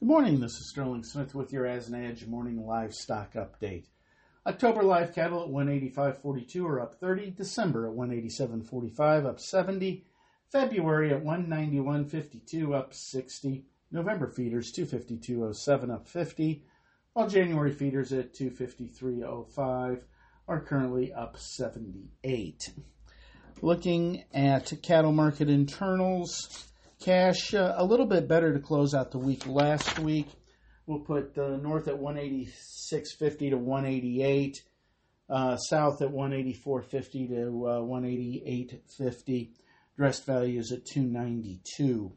Good morning. This is Sterling Smith with your As an Edge morning livestock update. October live cattle at 185.42 are up 30. December at 187.45 up 70. February at 191.52 up 60. November feeders 252.07 up 50. While January feeders at 253.05 are currently up 78. Looking at cattle market internals. Cash uh, a little bit better to close out the week last week. We'll put uh, north at 186.50 to 188, uh, south at 184.50 to uh, 188.50. Dressed values at 292.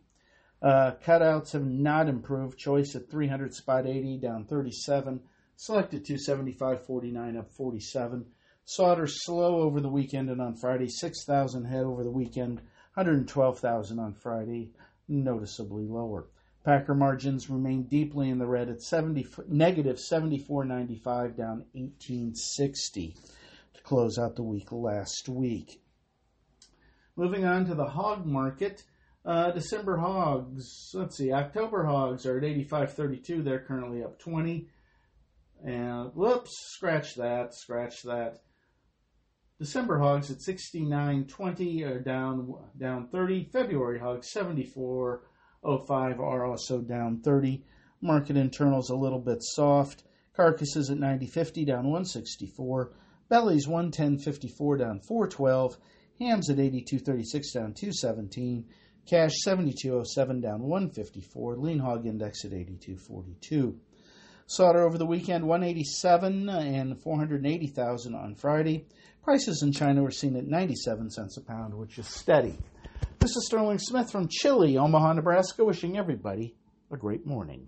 Uh, cutouts have not improved. Choice at 300 spot 80 down 37. Selected 275.49 up 47. Slaughter slow over the weekend and on Friday. 6,000 head over the weekend 112,000 on Friday, noticeably lower. Packer margins remain deeply in the red at 70, negative 74.95, down 1860 to close out the week last week. Moving on to the hog market. Uh, December hogs, let's see, October hogs are at 85.32. They're currently up 20. And whoops, scratch that, scratch that. December hogs at 69.20 are uh, down down 30. February hogs 74.05 are also down 30. Market internals a little bit soft. Carcasses at 90.50 down 164. Bellies 110.54 down 412. Hams at 82.36 down 217. Cash 72.07 down 154. Lean hog index at 82.42. Slaughter over the weekend 187 uh, and 480,000 on Friday. Prices in China were seen at 97 cents a pound, which is steady. This is Sterling Smith from Chile, Omaha, Nebraska, wishing everybody a great morning.